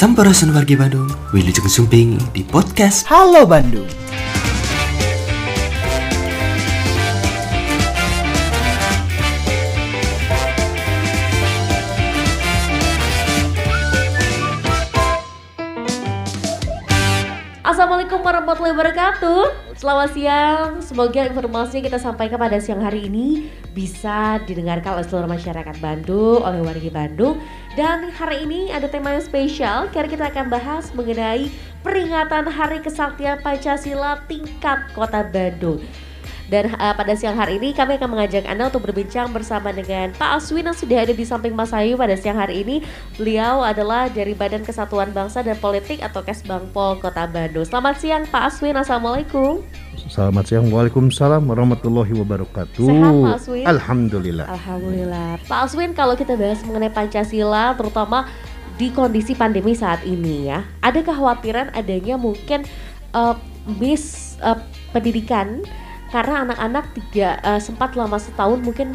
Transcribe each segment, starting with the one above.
Sampurasun wargi Bandung, Wilujeng Sumping di podcast. Halo Bandung. Assalamualaikum warahmatullahi wabarakatuh Selamat siang. Semoga informasi yang kita sampaikan pada siang hari ini Bisa didengarkan oleh seluruh masyarakat Bandung Oleh warga Bandung. Dan hari ini ada tema yang spesial. Karena kita akan bahas mengenai Peringatan Hari Kesaktian Pancasila tingkat kota Bandung dan uh, pada siang hari ini kami akan mengajak Anda untuk berbincang bersama dengan Pak Aswin yang sudah ada di samping Mas Ayu pada siang hari ini. Beliau adalah dari Badan Kesatuan Bangsa dan Politik atau Kesbangpol Kota Bandung. Selamat siang Pak Aswin, Assalamualaikum. Selamat siang, Waalaikumsalam warahmatullahi wabarakatuh. Sehat Pak Aswin? Alhamdulillah. Alhamdulillah. Pak Aswin kalau kita bahas mengenai Pancasila terutama di kondisi pandemi saat ini ya, ada kekhawatiran adanya mungkin uh, miss uh, pendidikan karena anak-anak tidak uh, sempat lama setahun mungkin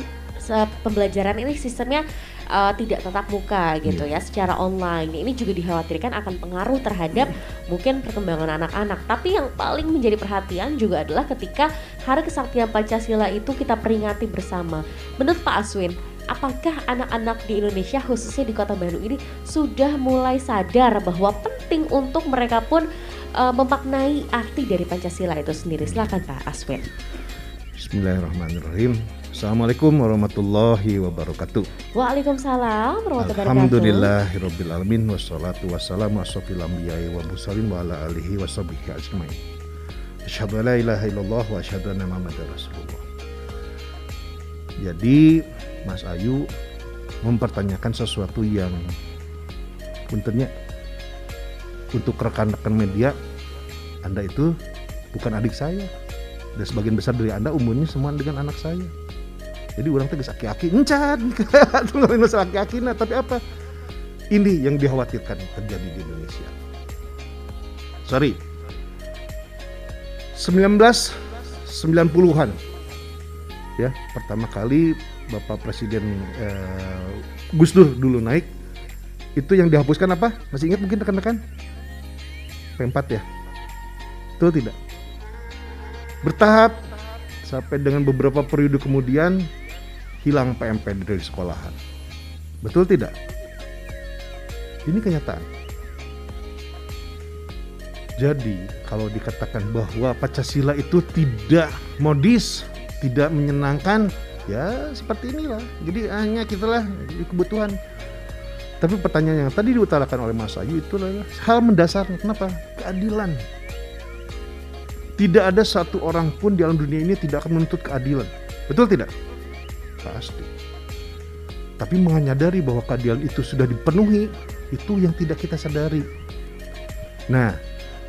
pembelajaran ini sistemnya uh, tidak tatap muka gitu ya secara online. Ini juga dikhawatirkan akan pengaruh terhadap mungkin perkembangan anak-anak. Tapi yang paling menjadi perhatian juga adalah ketika Hari Kesaktian Pancasila itu kita peringati bersama. Menurut Pak Aswin, apakah anak-anak di Indonesia khususnya di Kota Bandung ini sudah mulai sadar bahwa penting untuk mereka pun uh, memaknai arti dari Pancasila itu sendiri? Silakan Pak Aswin. Bismillahirrahmanirrahim. Assalamualaikum warahmatullahi wabarakatuh. Waalaikumsalam warahmatullahi wabarakatuh. Alhamdulillahirabbil alamin wassalatu wassalamu asrofil anbiya'i wa mursalin wa ala alihi ajmain. Asyhadu la ilaha illallah wa asyhadu anna Muhammadar Rasulullah. Jadi Mas Ayu mempertanyakan sesuatu yang puntennya untuk rekan-rekan media Anda itu bukan adik saya. Dan sebagian besar dari Anda umurnya semua dengan anak saya. Jadi orang tegas aki-aki encan ngomongin masalah aki-aki nah tapi apa? Ini yang dikhawatirkan terjadi di Indonesia. Sorry. 1990-an ya pertama kali Bapak Presiden eh, Gus Dur dulu naik itu yang dihapuskan apa? Masih ingat mungkin rekan-rekan P4 ya betul tidak bertahap sampai dengan beberapa periode kemudian hilang PMP dari sekolahan. Betul tidak? Ini kenyataan. Jadi kalau dikatakan bahwa Pancasila itu tidak modis, tidak menyenangkan, ya seperti inilah. Jadi hanya kitalah kebutuhan. Tapi pertanyaan yang tadi diutarakan oleh Mas Ayu itu adalah hal mendasar. Kenapa? Keadilan tidak ada satu orang pun di alam dunia ini tidak akan menuntut keadilan. Betul tidak? Pasti. Tapi menyadari bahwa keadilan itu sudah dipenuhi, itu yang tidak kita sadari. Nah,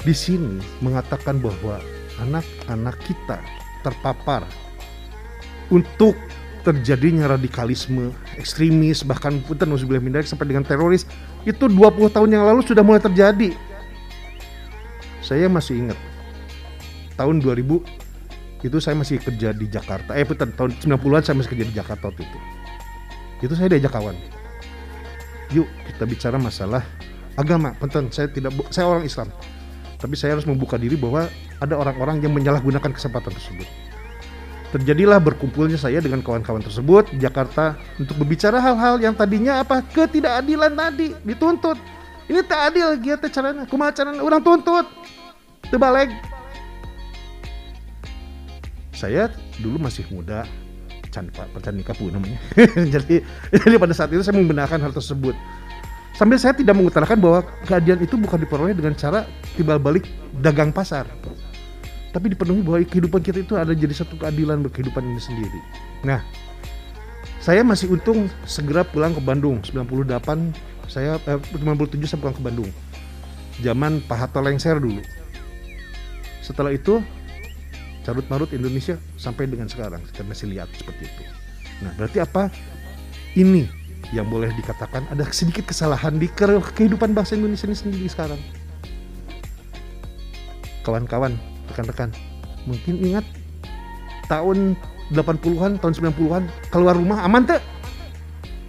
di sini mengatakan bahwa anak-anak kita terpapar untuk terjadinya radikalisme, ekstremis, bahkan punten sampai dengan teroris, itu 20 tahun yang lalu sudah mulai terjadi. Saya masih ingat tahun 2000 itu saya masih kerja di Jakarta. Eh betul tahun 90-an saya masih kerja di Jakarta waktu itu. Itu saya diajak kawan. Yuk kita bicara masalah agama. Penting saya tidak saya orang Islam. Tapi saya harus membuka diri bahwa ada orang-orang yang menyalahgunakan kesempatan tersebut. Terjadilah berkumpulnya saya dengan kawan-kawan tersebut di Jakarta untuk berbicara hal-hal yang tadinya apa ketidakadilan tadi dituntut. Ini tak adil gitu caranya. Kumaha caranya orang tuntut. Terbalik saya dulu masih muda can percan nikah pun namanya jadi jadi pada saat itu saya membenarkan hal tersebut sambil saya tidak mengutarakan bahwa keadilan itu bukan diperoleh dengan cara timbal balik dagang pasar tapi dipenuhi bahwa kehidupan kita itu ada jadi satu keadilan berkehidupan ini sendiri nah saya masih untung segera pulang ke Bandung 98 saya eh, 97 saya pulang ke Bandung zaman Pak Hatta lengser dulu setelah itu carut marut Indonesia sampai dengan sekarang kita masih lihat seperti itu. Nah berarti apa? Ini yang boleh dikatakan ada sedikit kesalahan di kehidupan bangsa Indonesia ini sendiri sekarang. Kawan-kawan, rekan-rekan, mungkin ingat tahun 80-an, tahun 90-an keluar rumah aman tak?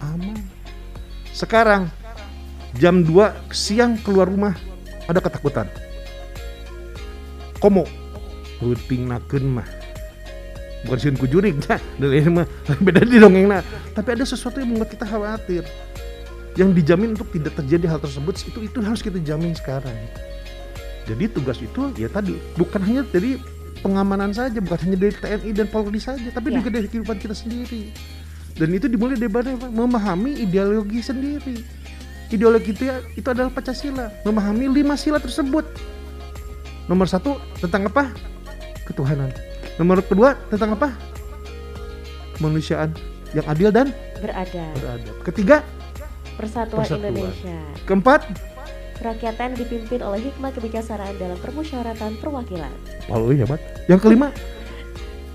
Aman. Sekarang jam 2 siang keluar rumah ada ketakutan. Komo, puting nakeun mah. Bukan sieun kujurig, nah, mah beda di dongengna. Tapi ada sesuatu yang membuat kita khawatir. Yang dijamin untuk tidak terjadi hal tersebut itu itu harus kita jamin sekarang. Jadi tugas itu ya tadi bukan hanya dari pengamanan saja, bukan hanya dari TNI dan Polri saja, tapi Ya. juga dari kehidupan kita sendiri. Dan itu dimulai dari memahami ideologi sendiri. Ideologi itu, ya, itu adalah Pancasila, memahami lima sila tersebut. Nomor satu tentang apa? Ketuhanan. Nomor kedua tentang apa? Kemanusiaan yang adil dan Beradab. beradab. Ketiga, Persatuan, Persatuan. Indonesia. keempat, Kerakyatan dipimpin oleh hikmah kebijaksanaan dalam permusyawaratan perwakilan. oh iya, Mat. Yang kelima,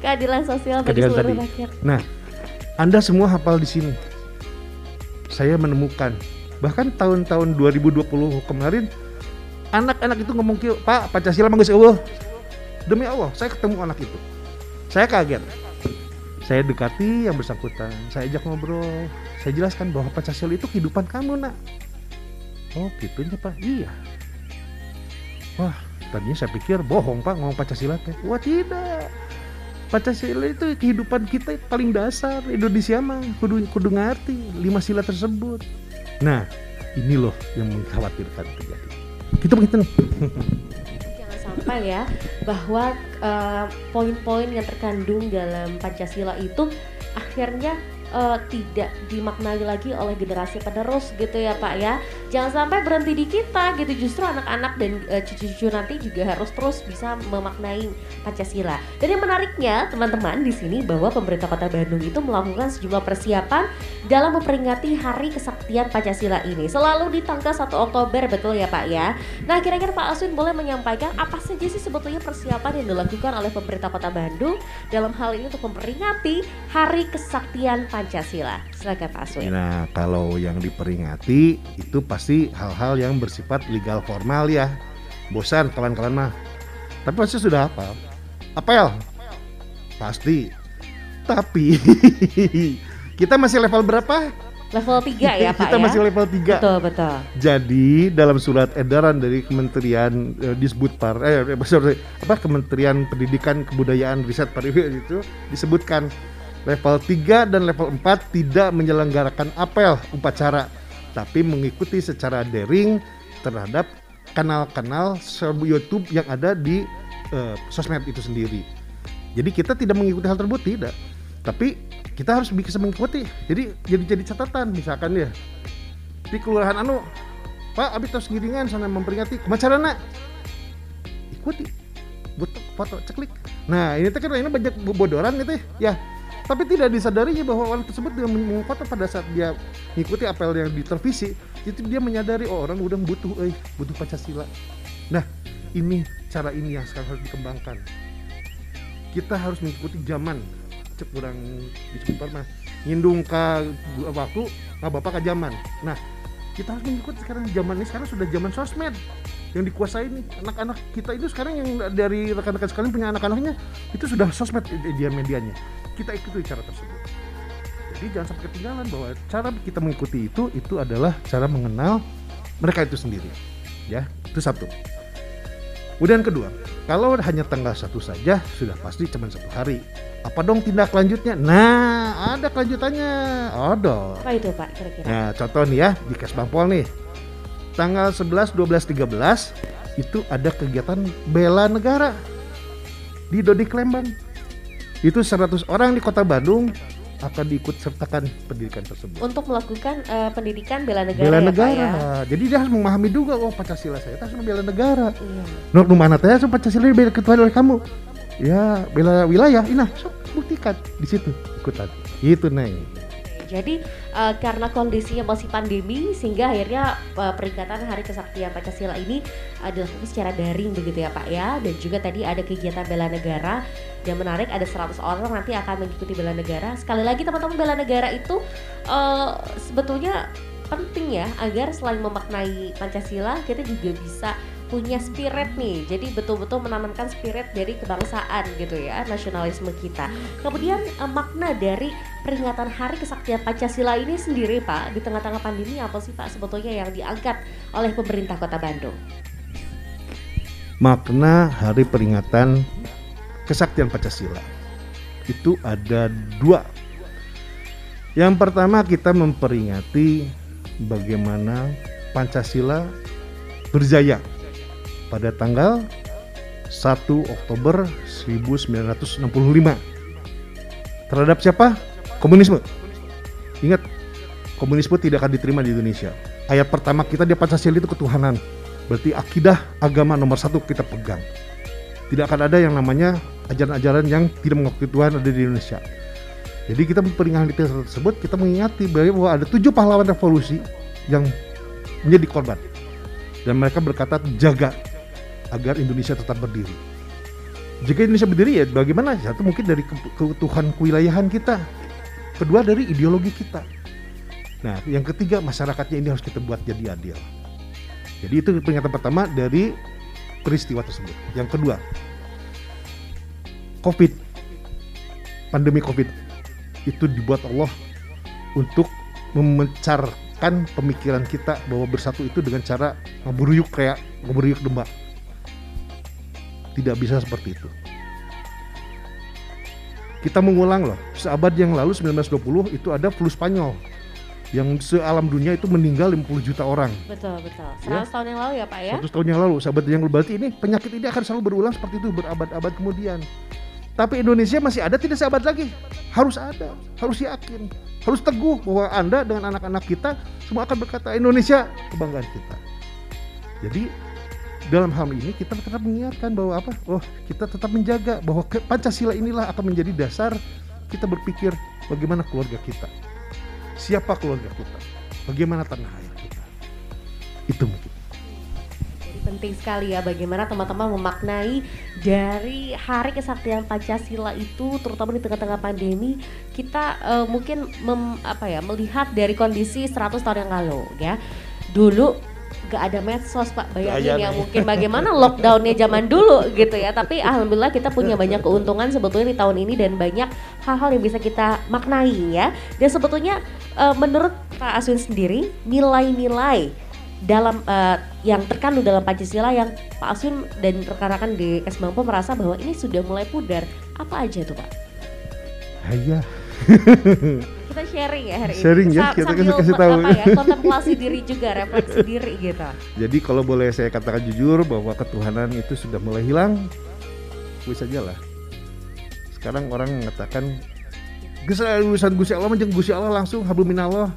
Keadilan sosial bagi Keadilan seluruh tadi. rakyat. Nah, Anda semua hafal di sini. Saya menemukan bahkan tahun-tahun 2020 kemarin anak-anak itu ngomong "Kieu, Pak Pancasila manggus eueuh." Demi Allah, saya ketemu anak itu. Saya kaget. Saya dekati yang bersangkutan, saya ajak ngobrol, saya jelaskan bahwa Pancasila itu kehidupan kamu, Nak. Oh, gitunya, Pak. Iya. Wah, tadinya saya pikir bohong, Pak, ngomong Pancasila teh. Wah, tidak. Pancasila itu kehidupan kita paling dasar Indonesia mah kudu kudu ngerti lima sila tersebut. Nah ini loh yang mengkhawatirkan terjadi. Gitu begitu nih. Jangan sampai ya bahwa eh, poin-poin yang terkandung dalam Pancasila itu akhirnya eh, tidak dimaknai lagi oleh generasi penerus gitu ya Pak ya. Jangan sampai berhenti di kita gitu. Justru anak-anak dan eh, cucu-cucu nanti juga harus terus bisa memaknai Pancasila. Dan yang menariknya teman-teman di sini bahwa pemerintah Kota Bandung itu melakukan sejumlah persiapan dalam memperingati Hari Kesaktian Pancasila ini. Selalu di tanggal 1 Oktober betul ya Pak ya. Nah, kira-kira Pak Aswin boleh menyampaikan apa saja sih sebetulnya persiapan yang dilakukan oleh pemerintah Kota Bandung dalam hal ini untuk memperingati Hari Kesaktian Pancasila. Silakan Pak Aswin. Nah kalau yang diperingati itu pasti hal-hal yang bersifat legal formal ya. Bosan kawan-kawan mah. Tapi pasti sudah hafal. Apel. Pasti. Tapi kita masih level berapa? Level 3 ya Pak kita ya. masih level 3. Betul, betul. Jadi dalam surat edaran dari Kementerian eh, Disbudpar eh eh, sorry, apa Kementerian Pendidikan Kebudayaan Riset Pariwisata itu disebutkan level 3 dan level 4 tidak menyelenggarakan apel upacara tapi mengikuti secara daring terhadap kanal-kanal YouTube yang ada di eh, sosmed itu sendiri. Jadi kita tidak mengikuti hal tersebut tidak. Tapi kita harus bisa mengikuti. Jadi jadi jadi catatan misalkan ya di kelurahan anu Pak abis tos giringan sana memperingati kemacarana ikuti buat foto ceklik nah ini teh kan ini banyak bobodoran gitu ya tapi tidak disadari bahwa orang tersebut dia mengfoto pada saat dia mengikuti apel yang di televisi itu dia menyadari oh orang udah butuh eh butuh Pancasila. Nah ini cara ini yang sekarang harus dikembangkan. Kita harus mengikuti zaman. Cek kurang disebut mah. Ngindung ke waktu ke bapak ke zaman. Nah kita harus mengikuti sekarang zaman ini. Sekarang sudah zaman sosmed yang dikuasai nih anak-anak kita itu sekarang yang dari rekan-rekan sekalian punya anak-anaknya itu sudah sosmed media medianya. Kita ikuti cara tersebut. Jadi jangan sampai ketinggalan bahwa cara kita mengikuti itu itu adalah cara mengenal mereka itu sendiri. Ya itu satu. Kemudian kedua kalau hanya tanggal satu saja sudah pasti cuma satu hari. Apa dong tindak lanjutnya? Nah ada kelanjutannya. Ada Apa itu Pak kira-kira? Nah, contoh nih ya di Kes Bampol nih. Tanggal 11, 12, 13 itu ada kegiatan bela negara di Dodik Lembang. Itu 100 orang di Kota Bandung akan diikut sertakan pendidikan tersebut. Untuk melakukan eh, pendidikan bela negara Bela ya negara. ya. Jadi dia harus memahami juga oh Pancasila saya harus bela negara. Iya. Nur mana teh so Pancasila bela ketua oleh kamu. Ya, bela wilayah. Ina, sok buktikan di situ ikutan. Itu Neng. Jadi eh, karena kondisinya masih pandemi sehingga akhirnya eh, peringatan Hari Kesaktian Pancasila ini dilakukan secara daring begitu ya Pak ya. Dan juga tadi ada kegiatan bela negara. Yang menarik ada 100 orang nanti akan mengikuti bela negara. Sekali lagi teman-teman bela negara itu eh, sebetulnya penting ya agar selain memaknai Pancasila kita juga bisa punya spirit nih. Jadi betul-betul menanamkan spirit dari kebangsaan gitu ya, nasionalisme kita. Kemudian eh, makna dari peringatan Hari Kesaktian Pancasila ini sendiri Pak di tengah-tengah pandemi apa sih Pak sebetulnya yang diangkat oleh pemerintah Kota Bandung? makna hari peringatan kesaktian Pancasila itu ada dua. Yang pertama kita memperingati bagaimana Pancasila berjaya pada tanggal 1 Oktober 1965 terhadap siapa? Komunisme. Ingat, komunisme tidak akan diterima di Indonesia. Ayat pertama kita di Pancasila itu ketuhanan. Berarti akidah agama nomor satu kita pegang. Tidak akan ada yang namanya ajaran-ajaran yang tidak mengakui Tuhan ada di Indonesia. Jadi kita memperingati tersebut, kita mengingati bahwa ada tujuh pahlawan revolusi yang menjadi korban. Dan mereka berkata jaga agar Indonesia tetap berdiri. Jika Indonesia berdiri ya bagaimana? Satu mungkin dari ke- keutuhan kewilayahan kita. Kedua dari ideologi kita. Nah, yang ketiga masyarakatnya ini harus kita buat jadi adil. Jadi itu peringatan pertama dari peristiwa tersebut. Yang kedua, COVID, pandemi COVID itu dibuat Allah untuk memencarkan pemikiran kita bahwa bersatu itu dengan cara ngeburuyuk kayak ngeburuyuk domba. Tidak bisa seperti itu. Kita mengulang loh, seabad yang lalu 1920 itu ada flu Spanyol yang sealam dunia itu meninggal 50 juta orang. Betul betul. Ya. 100 tahun yang lalu ya Pak ya? 100 tahun yang lalu, sahabat yang berarti ini penyakit ini akan selalu berulang seperti itu berabad-abad kemudian. Tapi Indonesia masih ada tidak sahabat lagi. Harus ada, harus yakin, harus teguh bahwa Anda dengan anak-anak kita semua akan berkata Indonesia kebanggaan kita. Jadi dalam hal ini kita tetap mengingatkan bahwa apa? Oh, kita tetap menjaga bahwa Pancasila inilah akan menjadi dasar kita berpikir bagaimana keluarga kita. Siapa keluarga kita? Bagaimana tanah air kita? Itu mungkin. Penting sekali ya bagaimana teman-teman memaknai dari Hari Kesaktian Pancasila itu terutama di tengah-tengah pandemi kita eh, mungkin mem- apa ya melihat dari kondisi 100 tahun yang lalu ya. Dulu gak ada medsos Pak bayangin ya nih. mungkin bagaimana lockdownnya zaman dulu gitu ya tapi alhamdulillah kita punya banyak keuntungan sebetulnya di tahun ini dan banyak hal-hal yang bisa kita maknai ya dan sebetulnya eh, menurut Pak Aswin sendiri nilai-nilai dalam eh, yang terkandung dalam Pancasila yang Pak Aswin dan rekan-rekan di Kesbangpo merasa bahwa ini sudah mulai pudar apa aja tuh Pak? Ayah. Kita sharing ya hari Sharing ini ya, Sa- kita sambil kasih- kasih tahu. apa ya kontemplasi diri juga refleksi diri gitu Jadi kalau boleh saya katakan jujur bahwa ketuhanan itu sudah mulai hilang, wis saja lah. Sekarang orang mengatakan Gus urusan Gusti Allah menjeng Gusti Allah langsung hablum minallah.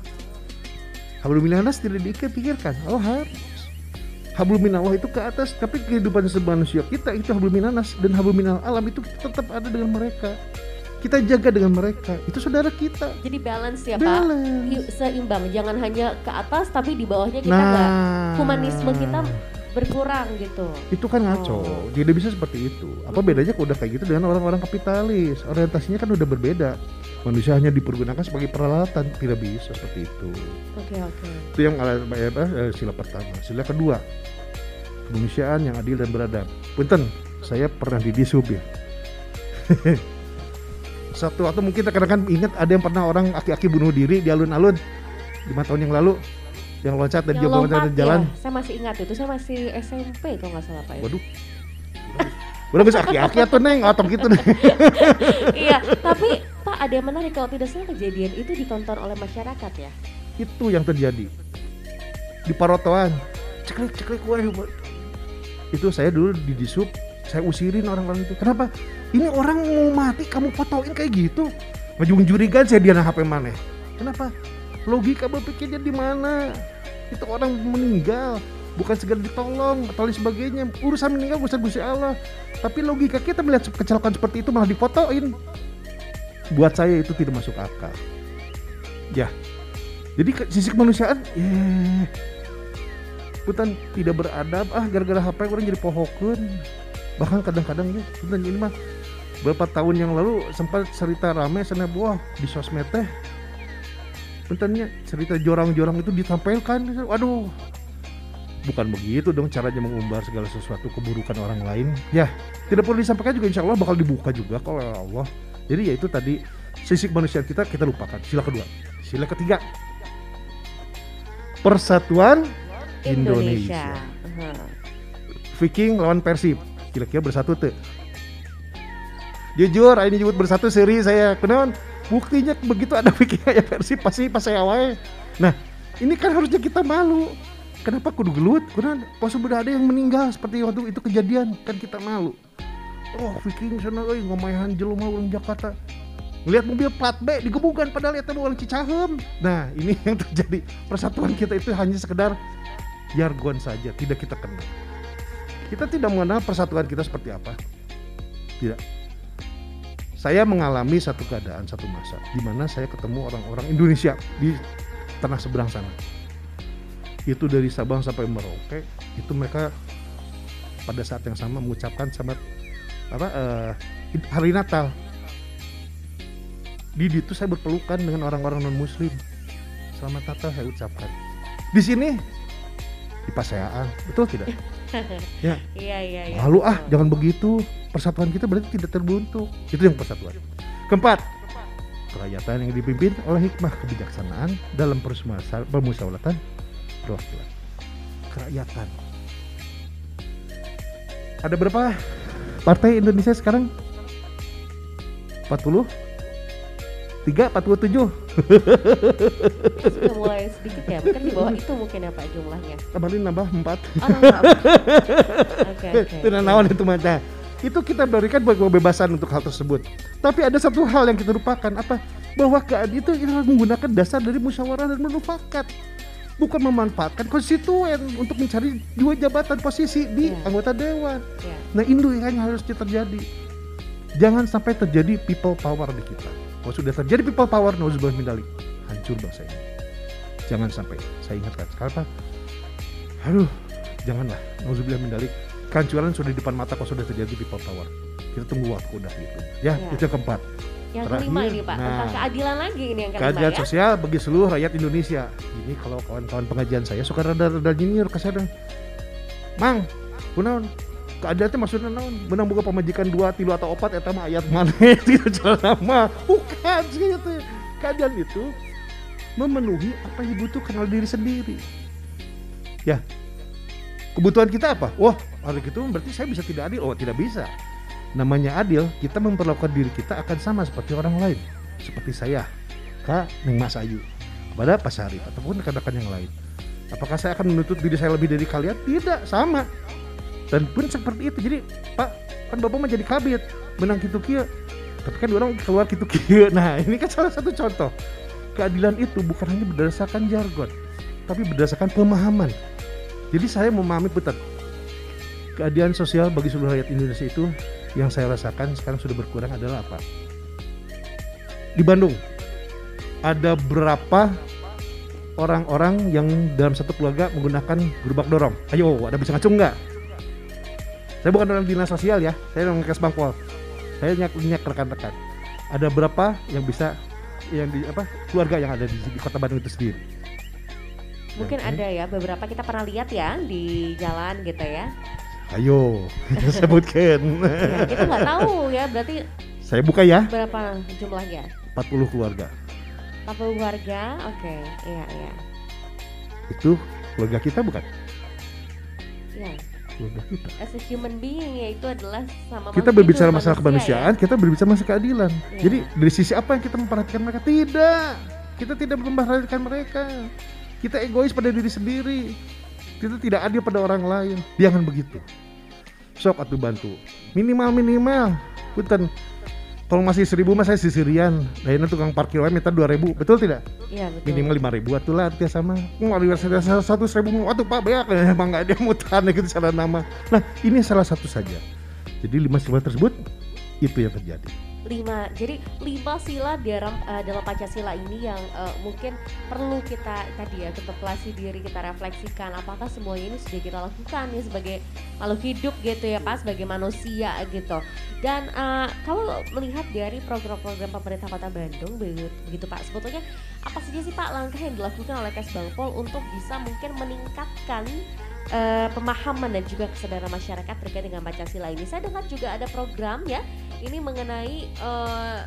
Hablum minallah tidak dipikirkan. Oh harus. Hablum minallah itu ke atas, tapi kehidupan manusia kita itu hablum minanas dan hablum minal alam itu tetap ada dengan mereka. Kita jaga dengan mereka. Itu saudara kita. jadi balance ya Pak. Balance. I- seimbang. Jangan hanya ke atas tapi di bawahnya kita nggak. Nah, humanisme kita berkurang gitu. Itu kan ngaco. Oh. tidak bisa seperti itu. Apa bedanya kalau udah kayak gitu dengan orang-orang kapitalis? Orientasinya kan udah berbeda. Manusia hanya dipergunakan sebagai peralatan. Tidak bisa seperti itu. Oke oke. Itu yang apa, eh, sila pertama. Sila kedua kemanusiaan yang adil dan beradab. Punten saya pernah di disub ya satu waktu mungkin kadang-kadang ingat ada yang pernah orang aki-aki bunuh diri di alun-alun. Lima tahun yang lalu yang loncat dari yang jembatan lompat jalan. ya. Saya masih ingat itu. Saya masih SMP kalau nggak salah Pak ya. waduh. Udah bisa aki-aki atau neng atau gitu nih iya tapi Pak ada yang menarik kalau tidak salah kejadian itu ditonton oleh masyarakat ya? Itu yang terjadi. Di parotoan. Ceklek ceklek wah itu saya dulu di disub saya usirin orang-orang itu. Kenapa ini orang mau mati kamu fotoin kayak gitu. Ngajung jurigan saya dia HP mana? Kenapa? Logika berpikirnya di mana? Itu orang meninggal bukan segera ditolong atau sebagainya. Urusan meninggal urusan Gusti Allah. Tapi logika kita melihat kecelakaan seperti itu malah difotoin. Buat saya itu tidak masuk akal. Ya. Jadi ke- sisi kemanusiaan eh bukan tidak beradab. Ah gara-gara HP orang jadi pohokun bahkan kadang-kadang ya ini mah beberapa tahun yang lalu sempat cerita rame sana buah di sosmed teh bentarnya cerita jorang-jorang itu ditampilkan. Waduh bukan begitu dong caranya mengumbar segala sesuatu keburukan orang lain. Ya tidak perlu disampaikan juga insya Allah bakal dibuka juga kalau Allah. Jadi ya itu tadi sisi manusia kita kita lupakan. Sila kedua. Sila ketiga. Persatuan Indonesia, Indonesia. Viking lawan Persib. Kira-kira bersatu tuh jujur ini nyebut bersatu seri saya. Kenapa buktinya begitu ada Viking kayak Persib pasti pas saya wae nah ini kan harusnya kita malu. Kenapa kudu gelut? Karena pas sudah ada yang meninggal seperti waktu itu kejadian kan kita malu. Oh Viking sana euy ngomayahan jelema urang Jakarta. Ngelihat mobil plat B digebukan padahal itu orang Cicahem. Nah ini yang terjadi. Persatuan kita itu hanya sekedar jargon saja tidak kita kenal. Kita tidak mengenal persatuan kita seperti apa. Tidak saya mengalami satu keadaan satu masa di mana saya ketemu orang-orang Indonesia di tanah seberang sana. Itu dari Sabang sampai Merauke itu mereka pada saat yang sama mengucapkan selamat apa eh, hari Natal. Di itu saya berpelukan dengan orang-orang non Muslim selamat Natal saya ucapkan. Di sini di Paseaan betul tidak ya Iya iya iya. Lalu ah, betul. jangan begitu. Persatuan kita berarti tidak terbuntu. Itu yang persatuan. Keempat, kerakyatan yang dipimpin oleh hikmah kebijaksanaan dalam permusyawaratan permusyawaratan perwakilan. Kerakyatan. Ada berapa partai Indonesia sekarang? 40? 3, 47 Sudah mulai sedikit ya, mungkin di bawah itu mungkin ya Pak jumlahnya. Kemarin nambah 4 Oh, nambah. Oke oke. itu itu mata itu kita berikan buat kebebasan untuk hal tersebut tapi ada satu hal yang kita lupakan apa bahwa keadaan itu kita harus menggunakan dasar dari musyawarah dan mufakat bukan memanfaatkan konstituen untuk mencari dua jabatan posisi di Ya. anggota dewan Ya. nah ini yang harusnya terjadi jangan sampai terjadi people power di kita kalau sudah terjadi people power nauzubillah min dzalik, hancur bangsa ini. Jangan sampai saya ingatkan kenapa aduh janganlah nauzubillah min dzalik. kehancuran sudah di depan mata kalau sudah terjadi people power. Kita tunggu waktu udah gitu ya, Ya. itu yang keempat. Yang Terakhir, kelima ini Pak, tentang nah. keadilan lagi ini yang kelima keadilan ya. sosial bagi seluruh rakyat Indonesia. Ini kalau kawan-kawan pengajian saya suka rada-rada nyinyir ke saya mang kunaon keadilan itu maksudnya naon? Menang buka pemajikan dua tilu atau opat eta mah ayat mana? Itu cara nama. Bukan gitu. Keadilan itu memenuhi apa yang dibutuhkan oleh diri sendiri. Ya kebutuhan kita apa? Wah hari itu berarti saya bisa tidak adil. Oh tidak bisa. Namanya adil kita memperlakukan diri kita akan sama seperti orang lain. Seperti saya. Kak Neng Mas Ayu. Kepada Pak Syarif ataupun rekan-rekan yang lain. Apakah saya akan menuntut diri saya lebih dari kalian? Tidak sama dan pun seperti itu. Jadi Pak kan Bapak mah jadi kabit. Menang gitu kia. Tapi kan orang keluar gitu kia. Nah ini kan salah satu contoh. Keadilan itu bukan hanya berdasarkan jargon tapi berdasarkan pemahaman. Jadi saya memahami betul. Keadilan sosial bagi seluruh rakyat Indonesia itu yang saya rasakan sekarang sudah berkurang adalah apa? Di Bandung ada berapa orang-orang yang dalam satu keluarga menggunakan gerobak dorong? Ayo ada bisa ngacung nggak saya bukan orang dinas sosial ya saya orang kes bangpol. Saya nyak nyak rekan-rekan. Ada berapa yang bisa yang di apa keluarga yang ada di, di kota Bandung itu sendiri? Mungkin Ya, ada ya beberapa kita pernah lihat ya di jalan gitu ya. ayo sebutkan. Ya kita nggak tahu ya berarti saya buka ya. Berapa jumlahnya? 40 keluarga. 40 warga, oke, iya iya. itu keluarga kita bukan? Ya, keluarga kita as a human being ya itu adalah sama kita berbicara masalah manusia kemanusiaan kita berbicara masalah keadilan. Iya. jadi dari sisi apa yang kita memperhatikan mereka? Tidak! Kita tidak memperhatikan mereka. Kita egois pada diri sendiri. Kita tidak adil pada orang lain. Jangan begitu. Sok atau bantu. Minimal minimal. Punten kalau masih seribu mas saya sisirian. Lainnya tukang parkir wae minta dua ribu. Betul tidak? Ya. Iya betul. minimal lima ribu atuh lah dia sama. Mau di satu seribu atuh pak beak emang nggak ada mutan gitu salah nama. Nah ini salah satu saja. Jadi lima sifat tersebut itu yang terjadi lima. Jadi lima sila dalam uh, dalam pancasila ini yang uh, mungkin perlu kita tadi ya kontemplasi diri kita refleksikan apakah semuanya ini sudah kita lakukan ya sebagai makhluk hidup gitu ya pas sebagai manusia gitu. Dan uh, kalau melihat dari program-program pemerintah kota Bandung begitu, pak sebetulnya apa saja sih pak langkah yang dilakukan oleh Kesbangpol untuk bisa mungkin meningkatkan uh, pemahaman dan juga kesadaran masyarakat terkait dengan Pancasila ini. Saya dengar juga ada program ya, ini mengenai uh,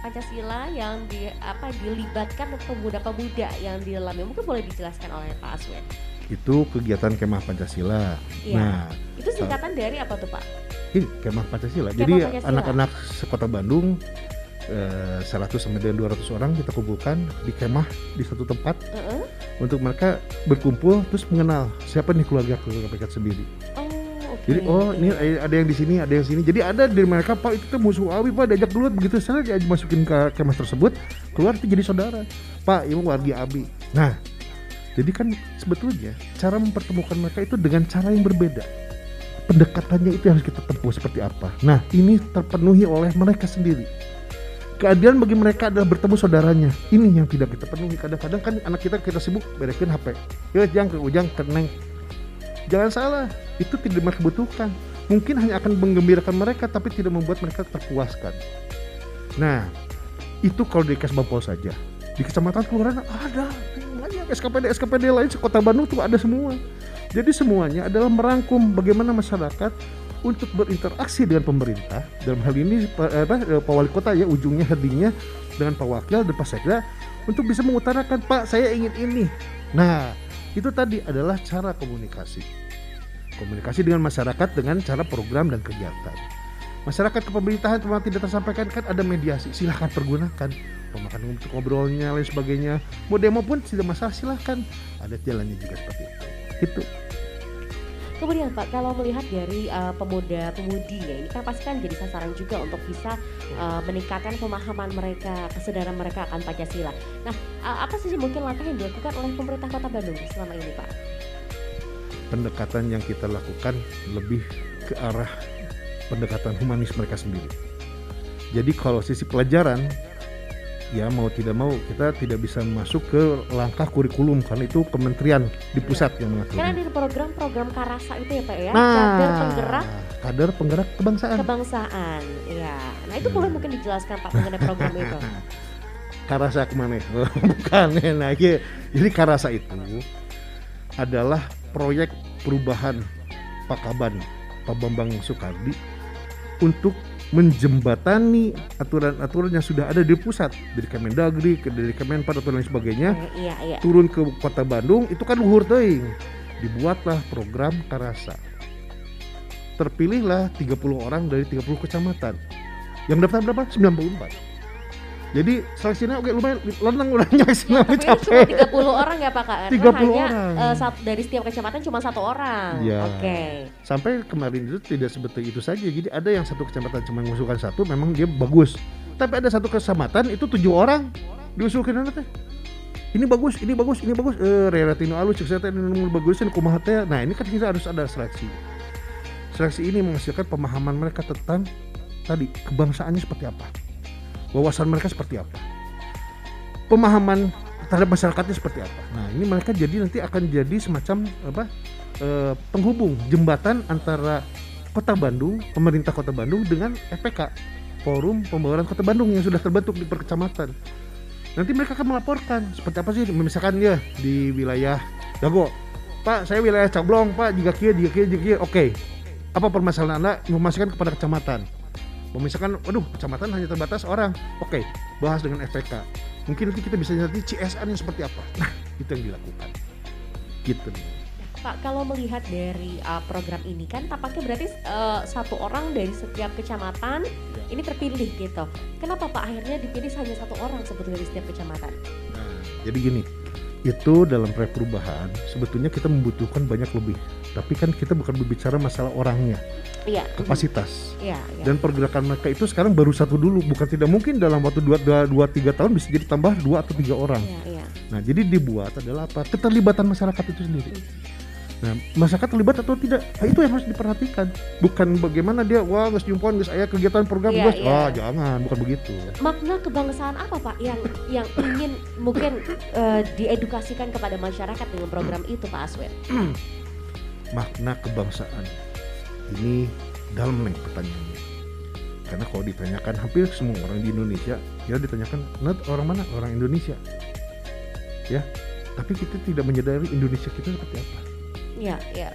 Pancasila yang di apa dilibatkan pemuda-pemuda yang di dalamnya. Mungkin boleh dijelaskan oleh Pak Aswen. Itu kegiatan kemah Pancasila. Iya. Nah, itu singkatan uh, dari apa tuh Pak? Ini kemah Pancasila. Kemah Jadi anak-anak sekota Bandung 100 eh, sampai dengan 200 orang kita kumpulkan di kemah di satu tempat uh -uh. Untuk mereka berkumpul terus mengenal siapa nih keluarga keluarga mereka sendiri. Oh, okay. Jadi oh ini ada yang di sini, ada yang sini. Jadi ada dari mereka Pak itu tuh musuh Awi Pak diajak dulu begitu saya dia masukin ke kemah tersebut keluar itu jadi saudara. Pak ini warga Abi. Nah jadi kan sebetulnya cara mempertemukan mereka itu dengan cara yang berbeda pendekatannya itu harus kita tempuh seperti apa. Nah, ini terpenuhi oleh mereka sendiri keadilan bagi mereka adalah bertemu saudaranya. Ini yang tidak kita penuhi. Kadang-kadang kan anak kita kita sibuk beresin HP ya jangan ke ujang keneng jangan salah itu tidak mereka butuhkan. Mungkin hanya akan menggembirakan mereka tapi tidak membuat mereka terpuaskan. Nah itu kalau di Kasbapol saja. Di kecamatan kelurahan ada. Banyak SKPD SKPD lain sekota Bandung tuh ada semua. Jadi semuanya adalah merangkum bagaimana masyarakat untuk berinteraksi dengan pemerintah dalam hal ini apa, eh, Pak Wali Kota ya ujungnya headingnya dengan Pak Wakil dan Pak Sekda untuk bisa mengutarakan Pak saya ingin ini. Nah itu tadi adalah cara komunikasi. Komunikasi dengan masyarakat dengan cara program dan kegiatan. Masyarakat ke pemerintahan memang tidak tersampaikan kan ada mediasi silahkan pergunakan pemakan untuk ngobrolnya lain sebagainya mau demo pun tidak masalah silahkan ada jalannya juga seperti itu itu Kemudian Pak, kalau melihat dari uh, pemuda-pemudi ya, ini kan pasti kan jadi sasaran juga untuk bisa uh, meningkatkan pemahaman mereka, kesadaran mereka akan Pancasila. Nah, uh, apa sih mungkin langkah yang dilakukan oleh pemerintah Kota Bandung selama ini Pak? Pendekatan yang kita lakukan lebih ke arah pendekatan humanis mereka sendiri. Jadi kalau sisi pelajaran ya mau tidak mau kita tidak bisa masuk ke langkah kurikulum karena itu kementerian di pusat yang mengatur. Karena di program-program Karasa itu ya Pak ya, nah, kader penggerak kader penggerak kebangsaan. Kebangsaan, ya. Nah itu hmm. boleh mungkin dijelaskan Pak mengenai program itu. Karasa ke mana? Bukan, nah jadi Karasa itu adalah proyek perubahan Pak Kaban Pak Bambang Soekardi untuk menjembatani aturan-aturan yang sudah ada di pusat dari Kemendagri, dari Kemenpar atau lain sebagainya, eh, iya, iya. turun ke kota Bandung itu kan luhur teuing. Dibuatlah program Karasa. Terpilihlah 30 orang dari 30 kecamatan. Yang daftar berapa? 94 jadi seleksinya oke lumayan lenang udah sih ya, capek. Cuma 30 orang ya Pak Kak? 30 hanya, orang. Uh, satu, dari setiap kecamatan cuma satu orang. Ya. Oke. Okay. Sampai kemarin itu tidak seperti itu saja. Jadi ada yang satu kecamatan cuma mengusulkan satu, memang dia bagus. Tapi ada satu kecamatan itu tujuh orang diusulkan nanti. Ini bagus, ini bagus, ini bagus. Eh, relatino alus, cek ini bagus, ini kumaha Nah ini kan kita harus ada seleksi. Seleksi ini menghasilkan pemahaman mereka tentang tadi kebangsaannya seperti apa wawasan mereka seperti apa? Pemahaman terhadap masyarakatnya seperti apa? Nah ini mereka jadi nanti akan jadi semacam apa e, penghubung jembatan antara kota Bandung pemerintah kota Bandung dengan FPK forum pembawaran kota Bandung yang sudah terbentuk di perkecamatan. Nanti mereka akan melaporkan seperti apa sih misalkan ya di wilayah Dago Pak saya wilayah Cablong Pak jika kia jika kia jika kia oke apa permasalahan anda? Memasukkan kepada kecamatan misalkan waduh kecamatan hanya terbatas orang oke okay, bahas dengan FPK mungkin nanti kita bisa nanti CSR nya seperti apa nah itu yang dilakukan gitu nih Pak, kalau melihat dari uh, program ini kan tampaknya berarti uh, satu orang dari setiap kecamatan ya. ini terpilih gitu. Kenapa Pak akhirnya dipilih hanya satu orang sebetulnya di setiap kecamatan? Nah, jadi gini, itu dalam proyek perubahan sebetulnya kita membutuhkan banyak lebih. Tapi kan kita bukan berbicara masalah orangnya. Iya. kapasitas. Iya, iya. dan pergerakan mereka itu sekarang baru satu dulu. Bukan tidak mungkin dalam waktu dua, dua, dua tiga tahun bisa jadi tambah dua atau tiga orang. Iya, iya. nah jadi dibuat adalah apa? Keterlibatan masyarakat itu sendiri Nah, masyarakat terlibat atau tidak? Nah, itu yang harus diperhatikan. Bukan bagaimana dia, wah nggak nyumpon, nggak saya kegiatan program, Iya, Gus. iya. Wah, jangan, bukan begitu. Makna kebangsaan apa Pak yang yang ingin mungkin eh, diedukasikan kepada masyarakat dengan program itu Pak Aswin? Makna kebangsaan ini dalam nih pertanyaannya. Karena kalau ditanyakan hampir semua orang di Indonesia, ya ditanyakan, "Nat, orang mana? Orang Indonesia." Ya, tapi kita tidak menyadari Indonesia kita seperti apa. Ya, ya.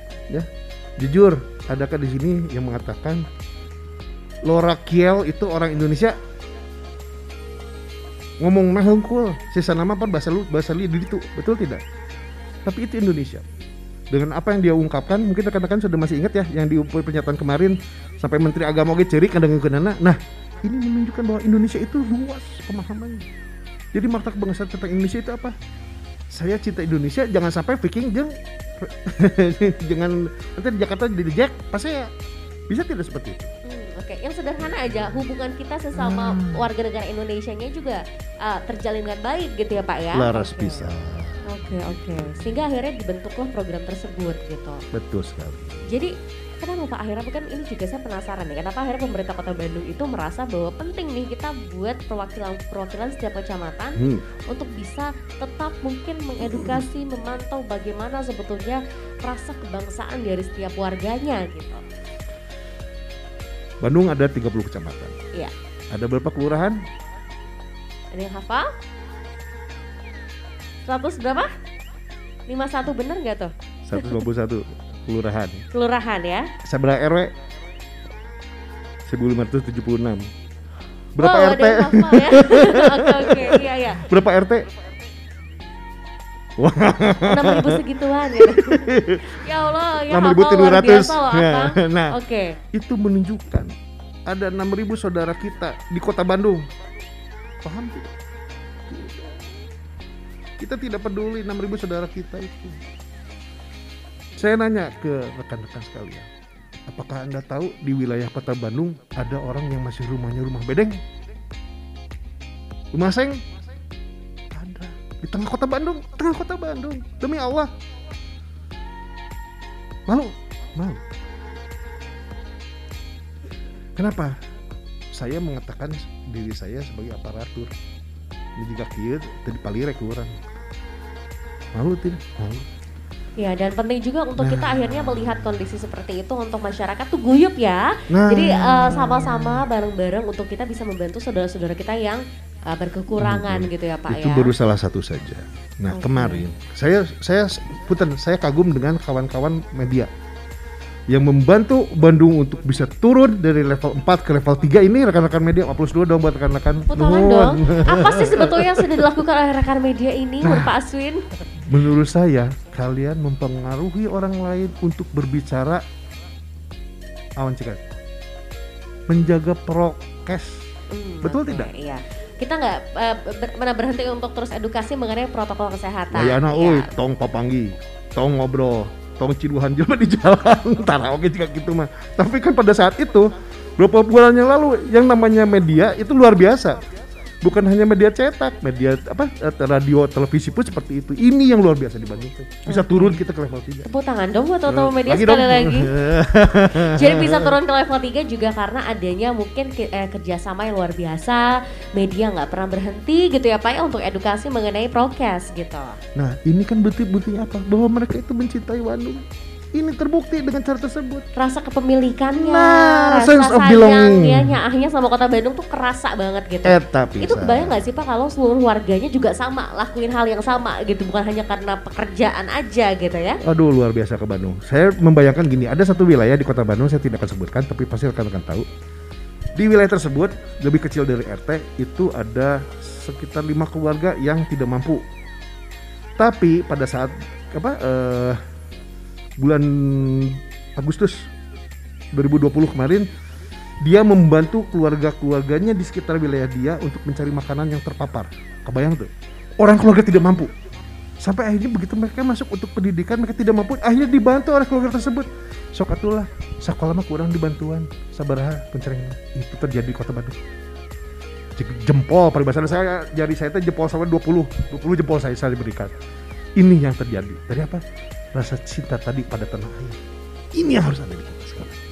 Jujur, adakah di sini yang mengatakan Lora Kiel itu orang Indonesia? Ngomong mah hungkul, sisa nama apa bahasa lu bahasa di itu, betul tidak? Tapi itu Indonesia. Dengan apa yang dia ungkapkan, mungkin rekan-rekan sudah masih ingat ya yang di pernyataan kemarin sampai Menteri Agama oke cerik kadang kenana. Nah, ini menunjukkan bahwa Indonesia itu luas pemahamannya. Jadi makna kebangsaan tentang Indonesia itu apa? Saya cinta Indonesia, jangan sampai Viking jeng jangan nanti di Jakarta jadi Jack pas saya bisa tidak seperti itu Hmm, Oke, yang sederhana aja hubungan kita sesama Hmm. warga negara Indonesia-nya juga eh, terjalin dengan baik gitu ya Pak ya. laras Oke. bisa Oke oke, sehingga akhirnya dibentuklah program tersebut gitu. betul sekali Jadi kenapa Pak akhirnya bukan ini juga saya penasaran nih kenapa akhirnya pemerintah Kota Bandung itu merasa bahwa penting nih kita buat perwakilan perwakilan setiap kecamatan hmm. untuk bisa tetap mungkin mengedukasi memantau bagaimana sebetulnya rasa kebangsaan dari setiap warganya gitu. Bandung ada 30 kecamatan Iya. ada berapa kelurahan Ada yang hafal? 100 berapa? 51 bener nggak tuh? 151 kelurahan Kelurahan ya? sebelah RW 1576 berapa wow, RT hafal ya? Oke oke, iya iya. berapa RT Wah, 6000 segituan ya. ya Allah, ya 6.700. biasa loh, Nah, nah. Oke. itu menunjukkan ada 6000 saudara kita di kota Bandung. Paham tidak? Kita tidak peduli 6000 saudara kita itu. Saya nanya ke rekan-rekan sekalian, apakah Anda tahu di wilayah kota Bandung ada orang yang masih rumahnya rumah bedeng? Rumah seng? Ada. Di tengah kota Bandung, tengah kota Bandung. Demi Allah. Malu, malu. Kenapa? Saya mengatakan diri saya sebagai aparatur. Ini jika kieu tadi palirek orang. Malu tidak? Malu. Ya dan penting juga untuk Nah. kita akhirnya melihat kondisi seperti itu untuk masyarakat tuh guyup ya. Nah, Jadi eh, sama-sama bareng-bareng untuk kita bisa membantu saudara-saudara kita yang eh, berkekurangan gitu ya Pak itu ya. baru salah satu saja. Nah, Oke. kemarin saya saya punten, saya kagum dengan kawan-kawan media yang membantu Bandung untuk bisa turun dari level 4 ke level 3 ini rekan-rekan media plus dua dong buat rekan-rekan dong. Apa sih sebetulnya yang sudah dilakukan oleh rekan media ini Nah. Pak Aswin? Menurut saya kalian mempengaruhi orang lain untuk berbicara awan cekat. Menjaga prokes. Hmm, Betul oke, tidak? Iya. Kita nggak ber- pernah berhenti untuk terus edukasi mengenai protokol kesehatan. Wayana Iya. euy, tong papanggi, tong ngobrol, tong ciduhan jelema di jalan. Tara oke juga gitu mah. Tapi kan pada saat itu beberapa bulan yang lalu yang namanya media itu luar biasa. Bukan hanya media cetak, media apa eh, radio, televisi pun seperti itu. Ini yang luar biasa di Bandung tuh. Bisa Oke. turun kita ke level 3. Tepuk tangan dong buat teman-teman media Lagi sekali dong. lagi. Jadi bisa turun ke level 3 juga karena adanya mungkin ke- eh, kerjasama yang luar biasa, media nggak pernah berhenti gitu ya Pak ya untuk edukasi mengenai prokes gitu. Nah, ini kan bukti-buktinya apa? Bahwa mereka itu mencintai Bandung. Ini terbukti dengan cara tersebut. Rasa kepemilikannya, Nah, rasa sense of belonging. nyaahnya sama kota Bandung tuh kerasa banget gitu. Eh, tapi Itu kebayang nggak sih Pak kalau seluruh warganya juga sama lakuin hal yang sama gitu bukan hanya karena pekerjaan aja gitu ya? Aduh luar biasa ke Bandung. Saya membayangkan gini, ada satu wilayah di kota Bandung saya tidak akan sebutkan, tapi pasti rekan-rekan tahu. Di wilayah tersebut lebih kecil dari RT itu ada sekitar lima keluarga yang tidak mampu. Tapi pada saat apa eh, bulan Agustus 2020 kemarin dia membantu keluarga-keluarganya di sekitar wilayah dia untuk mencari makanan yang terpapar. Kebayang tuh? Orang keluarga tidak mampu. Sampai akhirnya begitu mereka masuk untuk pendidikan mereka tidak mampu. Akhirnya dibantu oleh keluarga tersebut. Sok atulah sekolah mah kurang dibantuan. Sabaraha pencarian itu terjadi di kota Bandung. Jempol peribahasa saya jari saya itu jempol sama 20 20 jempol saya saya diberikan ini yang terjadi. Dari apa rasa cinta tadi pada tanah air. Ini yang harus kita sekarang.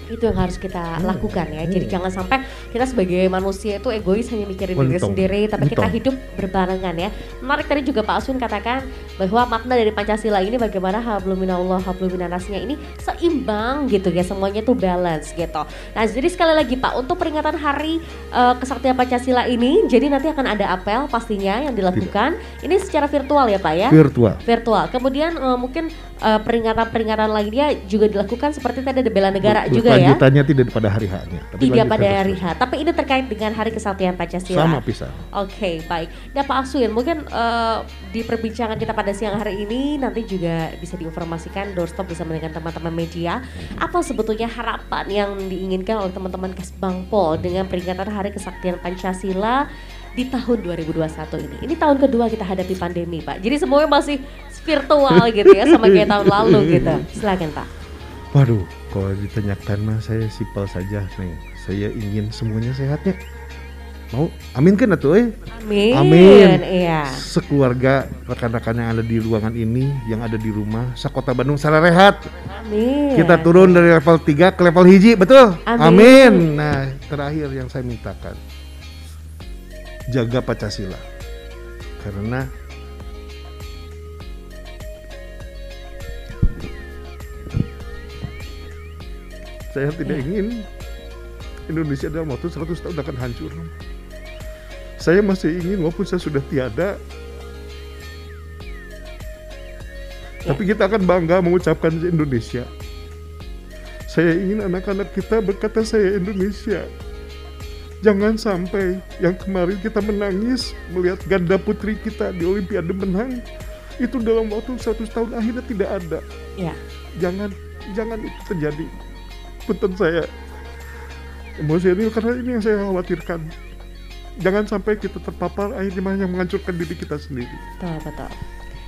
Itu yang harus kita Hmm. lakukan ya. Jadi Hmm. jangan sampai kita sebagai manusia itu egois hanya mikirin diri Untung. sendiri, tapi kita Untung. hidup berbarengan ya. Menarik tadi juga Pak Aswin katakan bahwa makna dari Pancasila ini bagaimana hablum minallah hablum minannasnya ini seimbang gitu ya, semuanya tuh balance gitu. Nah, jadi sekali lagi Pak, untuk peringatan Hari eh, Kesaktian Pancasila ini, jadi nanti akan ada apel pastinya yang dilakukan. Ini secara virtual ya Pak ya? Virtual. virtual. Kemudian eh, mungkin eh, peringatan-peringatan lainnya juga dilakukan seperti tadi ada bela negara Betul. juga ya. Lanjutannya tidak pada hari H-nya. tapi Tidak pada hari H, tapi ini terkait dengan Hari Kesaktian Pancasila. Sama pisah. Oke, baik. Nah Pak Aswin, mungkin eh, di perbincangan kita pada siang hari ini nanti juga bisa diinformasikan, doorstop bisa mendengar teman-teman media. Apa sebetulnya harapan yang diinginkan oleh teman-teman Kesbangpol dengan peringatan Hari Kesaktian Pancasila di tahun 2021 ini? Ini tahun kedua kita hadapi pandemi, Pak. Jadi semuanya masih virtual gitu ya, sama kayak tahun lalu gitu. Silakan Pak. Waduh, kalau ditanyakan mah saya simpel saja nih. Saya ingin semuanya sehatnya. Mau? Amin kan atuh eh? Amin. Amin. Iya. Sekeluarga rekan-rekan yang ada di ruangan ini, yang ada di rumah, sakota Bandung salah rehat. Amin. Kita turun dari level 3 ke level hiji, betul? Amin. Nah, terakhir yang saya mintakan. Jaga Pancasila. Karena saya tidak ingin Indonesia dalam waktu 100 tahun akan hancur. Saya masih ingin walaupun saya sudah tiada Tapi kita akan bangga mengucapkan Indonesia. Saya ingin anak-anak kita berkata saya Indonesia. Jangan sampai yang kemarin kita menangis melihat ganda putri kita di Olimpiade menang itu dalam waktu 100 tahun akhirnya tidak ada. Ya. Jangan jangan itu terjadi. Punten saya emosional karena ini yang saya khawatirkan. Jangan sampai kita terpapar akhirnya yang menghancurkan diri kita sendiri. Betul, betul.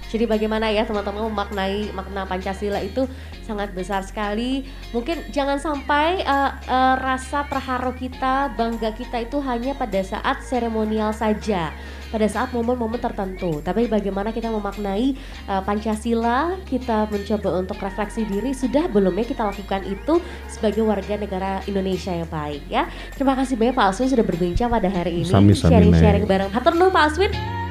Jadi bagaimana ya teman-teman memaknai makna Pancasila itu sangat besar sekali. Mungkin jangan sampai eh, eh, rasa terharu kita, bangga kita itu hanya pada saat seremonial saja, pada saat momen-momen tertentu. Tapi bagaimana kita memaknai eh, Pancasila, kita mencoba untuk refleksi diri, sudah belum ya kita lakukan itu sebagai warga negara Indonesia yang baik ya. Terima kasih banyak Pak Aswin sudah berbincang pada hari ini, sharing-sharing bareng. Hatur Pak Aswin.